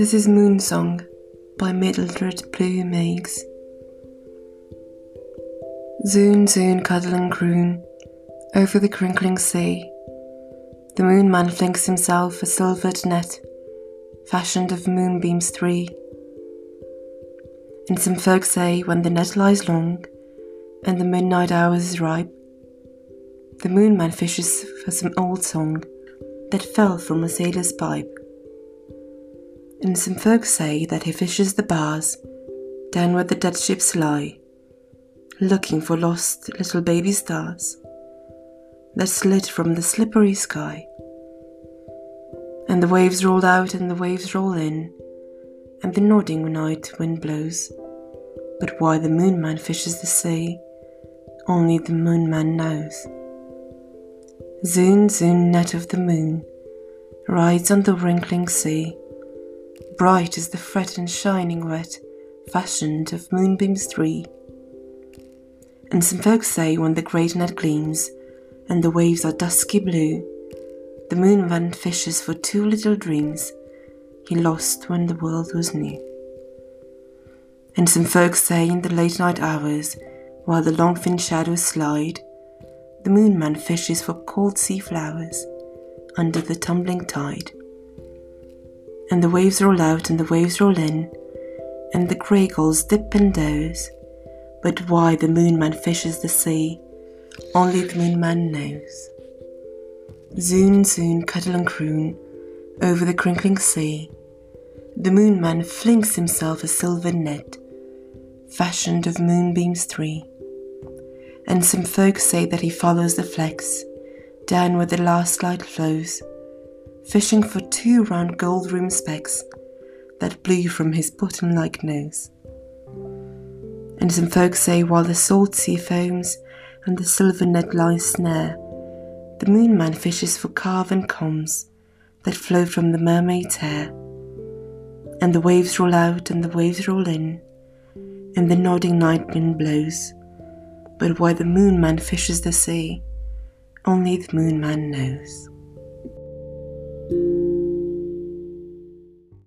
This is Moon Song by Mildred Plew Meigs. Zoon, zoon, cuddle and croon over the crinkling sea. The moon man flings himself a silvered net, fashioned of moonbeams three. And some folk say when the net lies long and the midnight hours is ripe, the moon man fishes for some old song that fell from a sailor's pipe. And some folk say that he fishes the bars down where the dead ships lie, looking for lost little baby stars that slid from the slippery sky. And the waves roll out and the waves roll in, and the nodding night wind blows. But why the moon man fishes the sea, only the moon man knows. Zoon, zoon, net of the moon, rides on the wrinkling sea, bright as the fret and shining red, fashioned of moonbeams three. And some folks say when the great net gleams, and the waves are dusky blue, the moon man fishes for two little dreams he lost when the world was new. And some folks say in the late night hours, while the long thin shadows slide, the moon man fishes for cold sea flowers under the tumbling tide. And the waves roll out and the waves roll in, and the grey gulls dip and doze. But why the moon man fishes the sea, only the moon man knows. Zoon, zoon, cuddle and croon over the crinkling sea. The moon man flings himself a silver net, fashioned of moonbeams three and some folks say that he follows the flecks down where the last light flows, fishing for two round gold rimmed specks that blew from his button like nose. And some folks say while the salt sea foams and the silver net lies snare, the moon man fishes for carven combs that flow from the mermaid's hair. And the waves roll out and the waves roll in, and the nodding night wind blows but why the moon man fishes the sea, only the moon man knows.